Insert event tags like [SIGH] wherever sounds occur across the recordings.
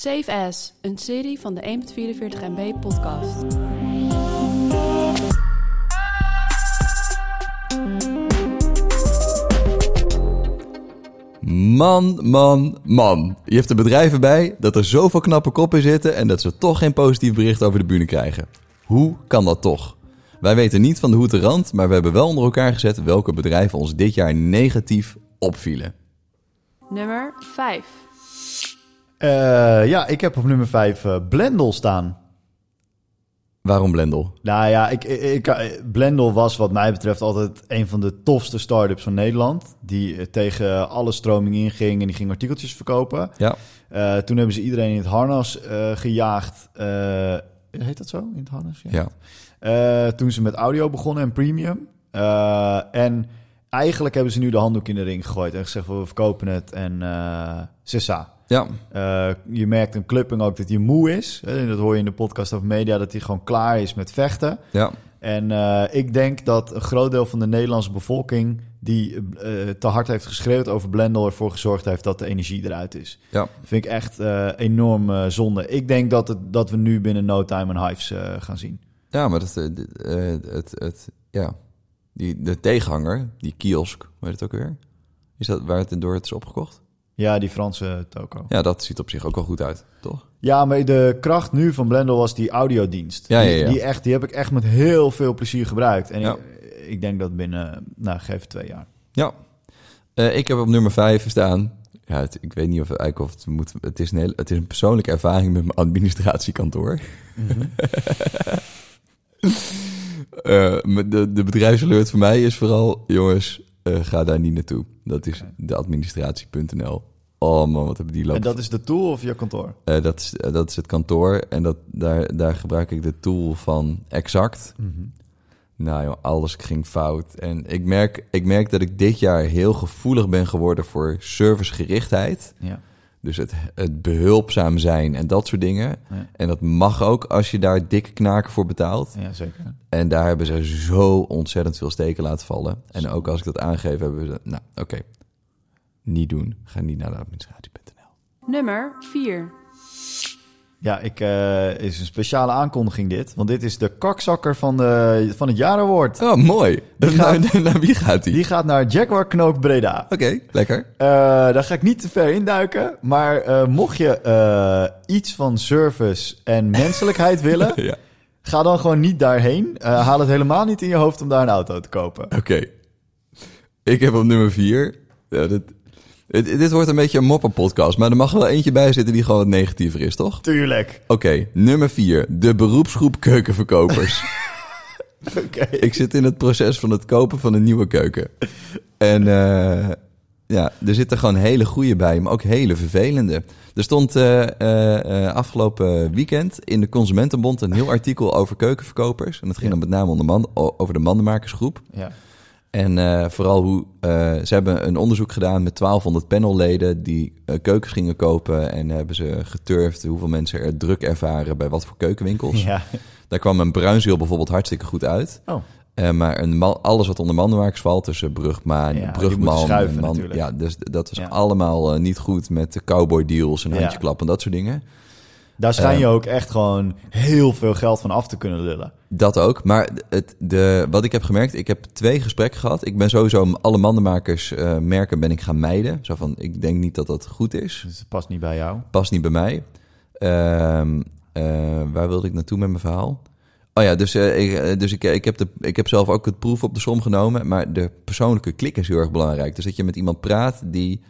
Safe As, een serie van de 1.44 MB podcast. Man, man, man. Je hebt er bedrijven bij dat er zoveel knappe koppen zitten en dat ze toch geen positief bericht over de bühne krijgen. Hoe kan dat toch? Wij weten niet van de hoed de rand, maar we hebben wel onder elkaar gezet welke bedrijven ons dit jaar negatief opvielen. Nummer 5. Eh, ja, ik heb op nummer 5 uh, Blendel staan. Waarom Blendel? Nou ja, ik, ik, ik, Blendel was wat mij betreft altijd een van de tofste start-ups van Nederland. Die eh, tegen alle stroming inging en die ging artikeltjes verkopen. Ja. Uh, toen hebben ze iedereen in het harnas uh, gejaagd. heet dat zo, in het harnas? Ja. ja. toen ze met audio begonnen en premium. en eigenlijk hebben ze nu de handdoek in de ring gegooid en gezegd, we verkopen het en Sissa. Ja. Uh, je merkt een Clupping ook dat hij moe is. Hè, dat hoor je in de podcast over media, dat hij gewoon klaar is met vechten. Ja. En uh, ik denk dat een groot deel van de Nederlandse bevolking die uh, te hard heeft geschreeuwd over Blendel ervoor gezorgd heeft dat de energie eruit is. Ja. Dat vind ik echt enorm zonde. Ik denk dat, het, dat we nu binnen no time een hives gaan zien. Ja, maar dat, het, het, ja. Die, de tegenhanger, die kiosk, weet het ook weer? Is dat waar het door het is opgekocht? Ja, die Franse toko. Ja, dat ziet op zich ook wel goed uit, toch? Ja, maar de kracht nu van Blendel was die audiodienst. Ja, die, ja, ja. Die, echt, die heb ik echt met heel veel plezier gebruikt. En Ja. ik, ik denk dat binnen, nou, geef het twee jaar. Ja. Eh, ik heb op nummer 5 staan. Ja, het- ik weet niet of, eigenlijk of het moet. Het is, een hele, het is een persoonlijke ervaring met mijn administratiekantoor. Eh, [LAUGHS] met de, de bedrijfsalert voor mij is vooral, jongens, eh, ga daar niet naartoe. Dat is de administratie.nl. Oh man, wat hebben die En lopen. dat is de tool of je kantoor? Eh, dat, is, eh, dat is het kantoor en dat, daar, daar gebruik ik de tool van Exact. Nou joh, alles ging fout. En ik merk, ik merk dat ik dit jaar heel gevoelig ben geworden voor servicegerichtheid. Ja. Dus het, het behulpzaam zijn en dat soort dingen. Ja. En dat mag ook als je daar dikke knaken voor betaalt. ja, zeker. En daar hebben ze zo ontzettend veel steken laten vallen. En ook als ik dat aangeef, hebben ze... Nou, oké. Niet doen. Ga niet naar de administratie.nl. Nummer 4. Ja, ik, eh, is een speciale aankondiging dit. Want dit is de kakzakker van, de, van het jaaraward. Oh, mooi. Die naar, gaat- [LAUGHS] naar wie gaat die? Die gaat naar Jaguar Knoop Breda. Oké, lekker. Eh, daar ga ik niet te ver induiken. Maar eh, mocht je iets van service en [LAUGHS] menselijkheid willen... Ja. ga dan gewoon niet daarheen. Haal het helemaal niet in je hoofd om daar een auto te kopen. Oké. Ik heb op nummer vier. Ja, dit, dit, wordt een beetje een mopperpodcast, maar er mag wel eentje bij zitten die gewoon wat negatiever is, toch? Tuurlijk. Oké, nummer vier. De beroepsgroep keukenverkopers. [LAUGHS] Oké. ik zit in het proces van het kopen van een nieuwe keuken. En eh, ja, er zitten gewoon hele goede bij, maar ook hele vervelende. Er stond eh, eh, afgelopen weekend in de Consumentenbond een heel artikel over keukenverkopers. En dat ging Ja. dan met name onder man, over de mandenmakersgroep. Ja. En eh, vooral hoe eh, ze hebben een onderzoek gedaan met 1200 panelleden die eh, keukens gingen kopen. En hebben ze geturfd hoeveel mensen er druk ervaren bij wat voor keukenwinkels. ja. Daar kwam een bruinzeel bijvoorbeeld hartstikke goed uit. Oh. Maar een man, alles wat onder mandenmakers valt, tussen brugmaan, Ja, brugman, schuiven man, ja, dus dat was Ja. allemaal niet goed met de cowboy deals en Ja. handjeklap en dat soort dingen. Daar schijn je Ehm. ook echt gewoon heel veel geld van af te kunnen lullen. Dat ook. Maar het, de, wat ik heb gemerkt, ik heb twee gesprekken gehad. Ik ben sowieso alle mandenmakers eh, merken ben ik gaan mijden. Zo van, ik denk niet dat dat goed is. Dus het past niet bij jou. Past niet bij mij. Ehm, eh, waar wilde ik naartoe met mijn verhaal? Oh ja, dus, eh, ik, eh, dus ik, ik, heb de, ik heb zelf ook het proef op de som genomen. Maar de persoonlijke klik is heel erg belangrijk. Dus dat je met iemand praat die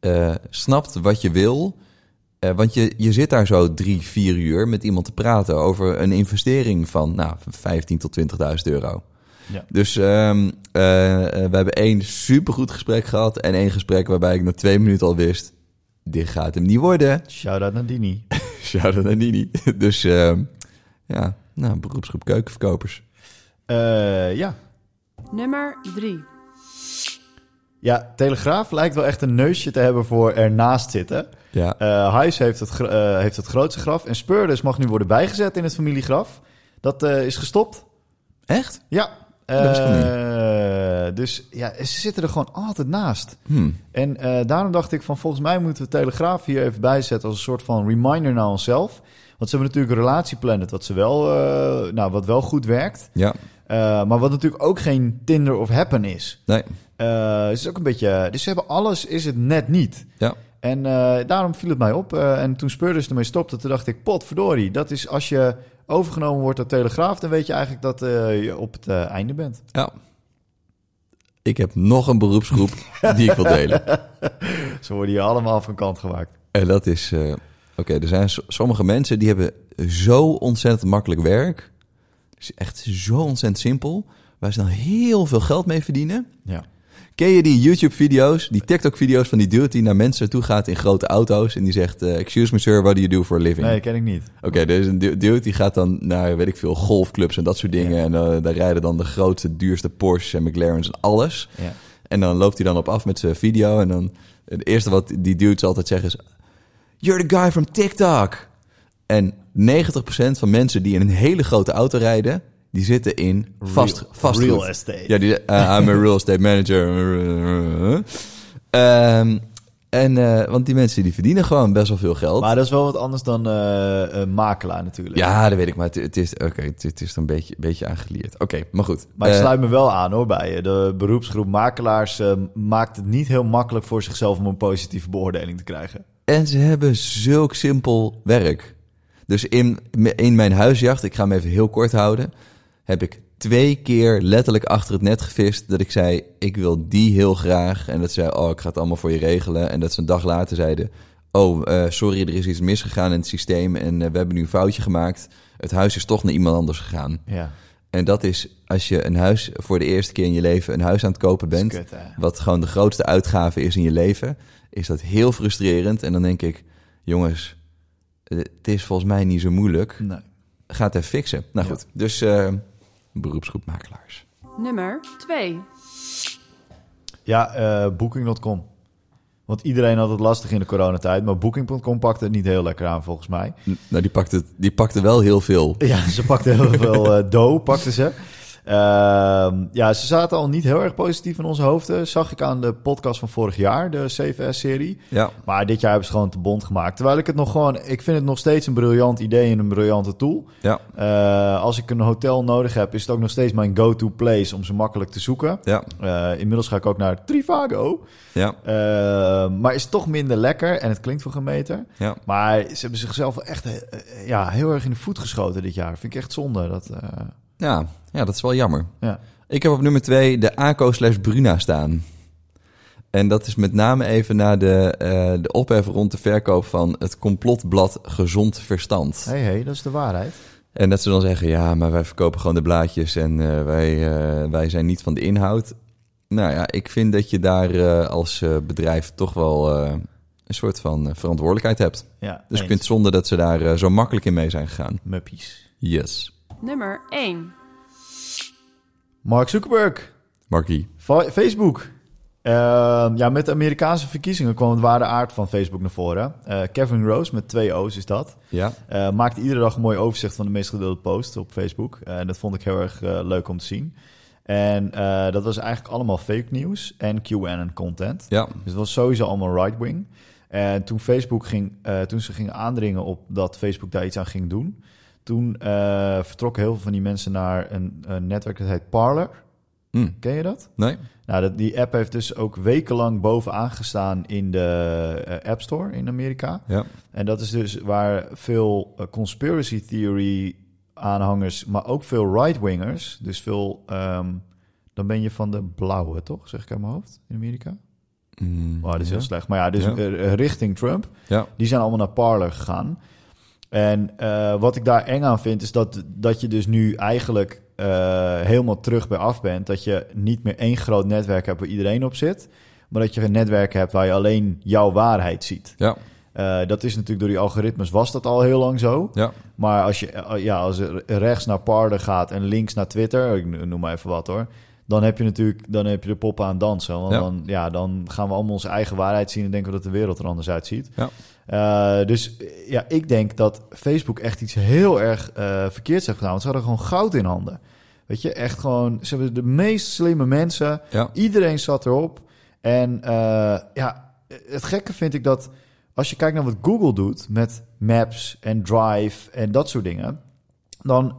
eh, snapt wat je wil. Eh, want je, je zit daar zo drie, vier uur met iemand te praten over een investering van nou, 15 tot 20.000 euro. Ja. Dus ehm, eh, eh, we hebben één supergoed gesprek gehad en één gesprek waarbij ik na twee minuten al wist, dit gaat hem niet worden. Shout-out naar Dini. [LAUGHS] Shout-out naar Nini. [LAUGHS] Dus ehm, ja, nou, beroepsgroep keukenverkopers. Eh, ja. Nummer 3. Ja, Telegraaf lijkt wel echt een neusje te hebben voor ernaast zitten. Ja, Huis heeft het, eh, heeft het grootste graf. En Speurders mag nu worden bijgezet in het familiegraf. Dat eh, is gestopt. echt? Ja, dus ja, ze zitten er gewoon altijd naast. Hmm. En daarom dacht ik van volgens mij moeten we Telegraaf hier even bijzetten als een soort van reminder naar onszelf. Want ze hebben natuurlijk Relatieplanet, wat, ze wel, nou, wat wel goed werkt. Ja, maar wat natuurlijk ook geen Tinder of Happen is. nee. Eh, het is ook een beetje, dus ze hebben alles, is het net niet. Ja. En eh, daarom viel het mij op. Eh, en toen Spurs ermee stopte, toen dacht ik, potverdorie. Dat is als je overgenomen wordt door Telegraaf, dan weet je eigenlijk dat je op het einde bent. Ja. Ik heb nog een beroepsgroep [LAUGHS] die ik wil delen. Zo worden hier allemaal van kant gemaakt. En dat is... Oké, er zijn so- sommige mensen die hebben zo ontzettend makkelijk werk. Het is echt zo ontzettend simpel. Waar ze dan heel veel geld mee verdienen. Ja. Ken je die YouTube-video's, die TikTok-video's van die dude die naar mensen toe gaat in grote auto's en die zegt: eh, Excuse me, sir, what do you do for a living? Nee, ken ik niet. Oké, er is een du- dude die gaat dan naar, weet ik veel, golfclubs en dat soort dingen. En eh, daar rijden dan de grootste, duurste Porsches en McLaren's en alles. Ja. En dan loopt hij dan op af met zijn video. En dan het eerste wat die dudes altijd zeggen is... You're the guy from TikTok. En 90% van mensen die in een hele grote auto rijden... die zitten in vast, Real- vastgoed. real estate. Ja, die, uh, I'm a real estate manager. Ehm, en, eh, want die mensen die verdienen gewoon best wel veel geld. Maar dat is wel wat anders dan eh, makelaar natuurlijk. ja, dat weet ik. Maar het, het is, oké, het, het is er een beetje, beetje aangeleerd. Oké, maar goed. Maar ik sluit me wel aan hoor bij je. De beroepsgroep makelaars maakt het niet heel makkelijk voor zichzelf om een positieve beoordeling te krijgen. En ze hebben zulk simpel werk. Dus in, in mijn huisjacht, ik ga hem even heel kort houden, heb ik twee keer letterlijk achter het net gevist dat ik zei, ik wil die heel graag. En dat ze zei, oh, ik ga het allemaal voor je regelen. En dat ze een dag later zeiden, oh, eh, sorry, er is iets misgegaan in het systeem en eh, we hebben nu een foutje gemaakt. Het huis is toch naar iemand anders gegaan. Ja, En dat is als je een huis voor de eerste keer in je leven een huis aan het kopen bent kut, wat gewoon de grootste uitgave is in je leven, is dat heel frustrerend. En dan denk ik, jongens, het is volgens mij niet zo moeilijk. Nee. Ga het even fixen. Nou Ja. goed, dus eh, beroepsgroep makelaars. Nummer 2. Ja, eh, Booking.com. Want iedereen had het lastig in de coronatijd, maar Booking.com pakte het niet heel lekker aan volgens mij. N- Nou, die pakte, die pakte wel heel veel. Ja, ze pakte heel veel [LAUGHS] eh dough, pakten ze. Ehm, ja, ze zaten al niet heel erg positief in onze hoofden. Zag ik aan de podcast van vorig jaar, de CVS-serie. Ja, Maar dit jaar hebben ze gewoon te bond gemaakt. Terwijl ik het nog gewoon... Ik vind het nog steeds een briljant idee en een briljante tool. ja, Eh, als ik een hotel nodig heb, is het ook nog steeds mijn go-to place om ze makkelijk te zoeken. ja, Eh, inmiddels ga ik ook naar Trivago. ja, Eh, maar is toch minder lekker en het klinkt voor meter. ja. Maar ze hebben zichzelf echt ja, heel erg in de voet geschoten dit jaar. Vind ik echt zonde. Dat, eh, Ja, ja, dat is wel jammer. ja. Ik heb op nummer twee de ACO slash Bruna staan. En dat is met name even naar de, eh, de ophef rond de verkoop van het complotblad Gezond Verstand. hey, hey, dat is de waarheid. En dat ze dan zeggen, ja, maar wij verkopen gewoon de blaadjes en eh, wij, eh, wij zijn niet van de inhoud. Nou ja, ik vind dat je daar eh, als eh, bedrijf toch wel eh, een soort van eh, verantwoordelijkheid hebt. Ja, Dus vind het zonde dat ze daar zo makkelijk in mee zijn gegaan. Muppies. Yes. Nummer 1. Mark Zuckerberg. Markie. Fa- Facebook. Ehm, ja, met de Amerikaanse verkiezingen kwam het ware aard van Facebook naar voren. Eh, Kevin Rose, met twee O's is dat, Ja, eh, maakte iedere dag een mooi overzicht van de meest gedeelde posts op Facebook. Eh, En dat vond ik heel erg leuk om te zien. En dat was eigenlijk allemaal fake nieuws en QAnon-content. ja, Dus het was sowieso allemaal right-wing. En toen Facebook ging, toen ze gingen aandringen op dat Facebook daar iets aan ging doen, toen eh, vertrokken heel veel van die mensen naar een, een netwerk dat heet Parler. Hm. Ken je dat? nee, Nou, dat, die app heeft dus ook wekenlang bovenaan gestaan in de eh, App Store in Amerika. ja, En dat is dus waar veel eh, conspiracy theory aanhangers, maar ook veel right-wingers, dus veel, ehm, dan ben je van de blauwe, toch? Zeg ik uit mijn hoofd, in Amerika? Mm, Oh, dat is ja. heel slecht. Maar ja, dus Ja. richting Trump. Ja. Die zijn allemaal naar Parler gegaan. En eh, wat ik daar eng aan vind, is dat, dat je dus nu eigenlijk eh, helemaal terug bij af bent. Dat je niet meer één groot netwerk hebt waar iedereen op zit. Maar dat je een netwerk hebt waar je alleen jouw waarheid ziet. Ja, Eh, dat is natuurlijk door die algoritmes was dat al heel lang zo. ja, Maar als je ja, als rechts naar Parler gaat en links naar Twitter, ik noem maar even wat hoor. Dan heb je natuurlijk dan heb je de poppen aan het dansen. Want Ja. Dan, ja, dan gaan we allemaal onze eigen waarheid zien en denken we dat de wereld er anders uitziet. Ja. Eh, dus ja, ik denk dat Facebook echt iets heel erg eh, verkeerds heeft gedaan. Want ze hadden gewoon goud in handen. Weet je, echt gewoon, ze hebben de meest slimme mensen. Ja. Iedereen zat erop. En eh, ja, het gekke vind ik dat als je kijkt naar wat Google doet met Maps en Drive en dat soort dingen, dan,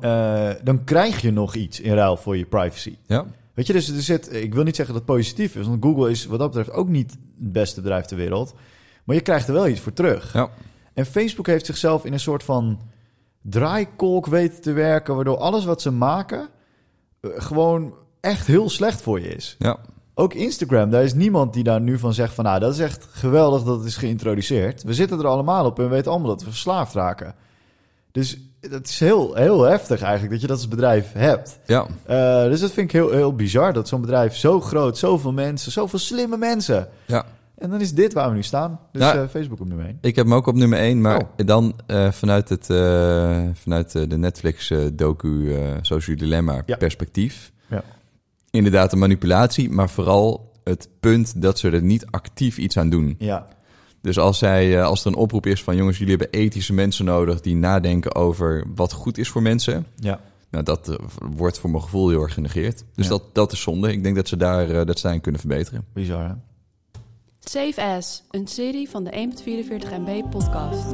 dan krijg je nog iets in ruil voor je privacy. Ja. Weet je, dus er zit, ik wil niet zeggen dat het positief is, want Google is wat dat betreft ook niet het beste bedrijf ter wereld. Maar je krijgt er wel iets voor terug. Ja. En Facebook heeft zichzelf in een soort van draaikolk weten te werken, waardoor alles wat ze maken eh, gewoon echt heel slecht voor je is. Ja. Ook Instagram, daar is niemand die daar nu van zegt van... nou, dat is echt geweldig dat het is geïntroduceerd. We zitten er allemaal op en we weten allemaal dat we verslaafd raken. Dus dat is heel, heel heftig eigenlijk dat je dat als bedrijf hebt. Ja. Eh, dus dat vind ik heel, heel bizar dat zo'n bedrijf zo groot, zoveel mensen, zoveel slimme mensen... Ja. En dan is dit waar we nu staan. Dus eh, Facebook op nummer 1. Ik heb hem ook op nummer 1, maar Oh. dan eh, vanuit, het, vanuit de Netflix-docu Social Dilemma Ja. perspectief. Ja. Inderdaad een manipulatie, maar vooral het punt dat ze er niet actief iets aan doen. Ja, Dus als, zij, eh, als er een oproep is van jongens, jullie hebben ethische mensen nodig die nadenken over wat goed is voor mensen. ja. Nou, dat eh, wordt voor mijn gevoel heel erg genegeerd. Dus Ja. dat, dat is zonde. Ik denk dat ze daar eh, dat daarin kunnen verbeteren. bizar hè? Safe As, een serie van de 1.44 MB podcast.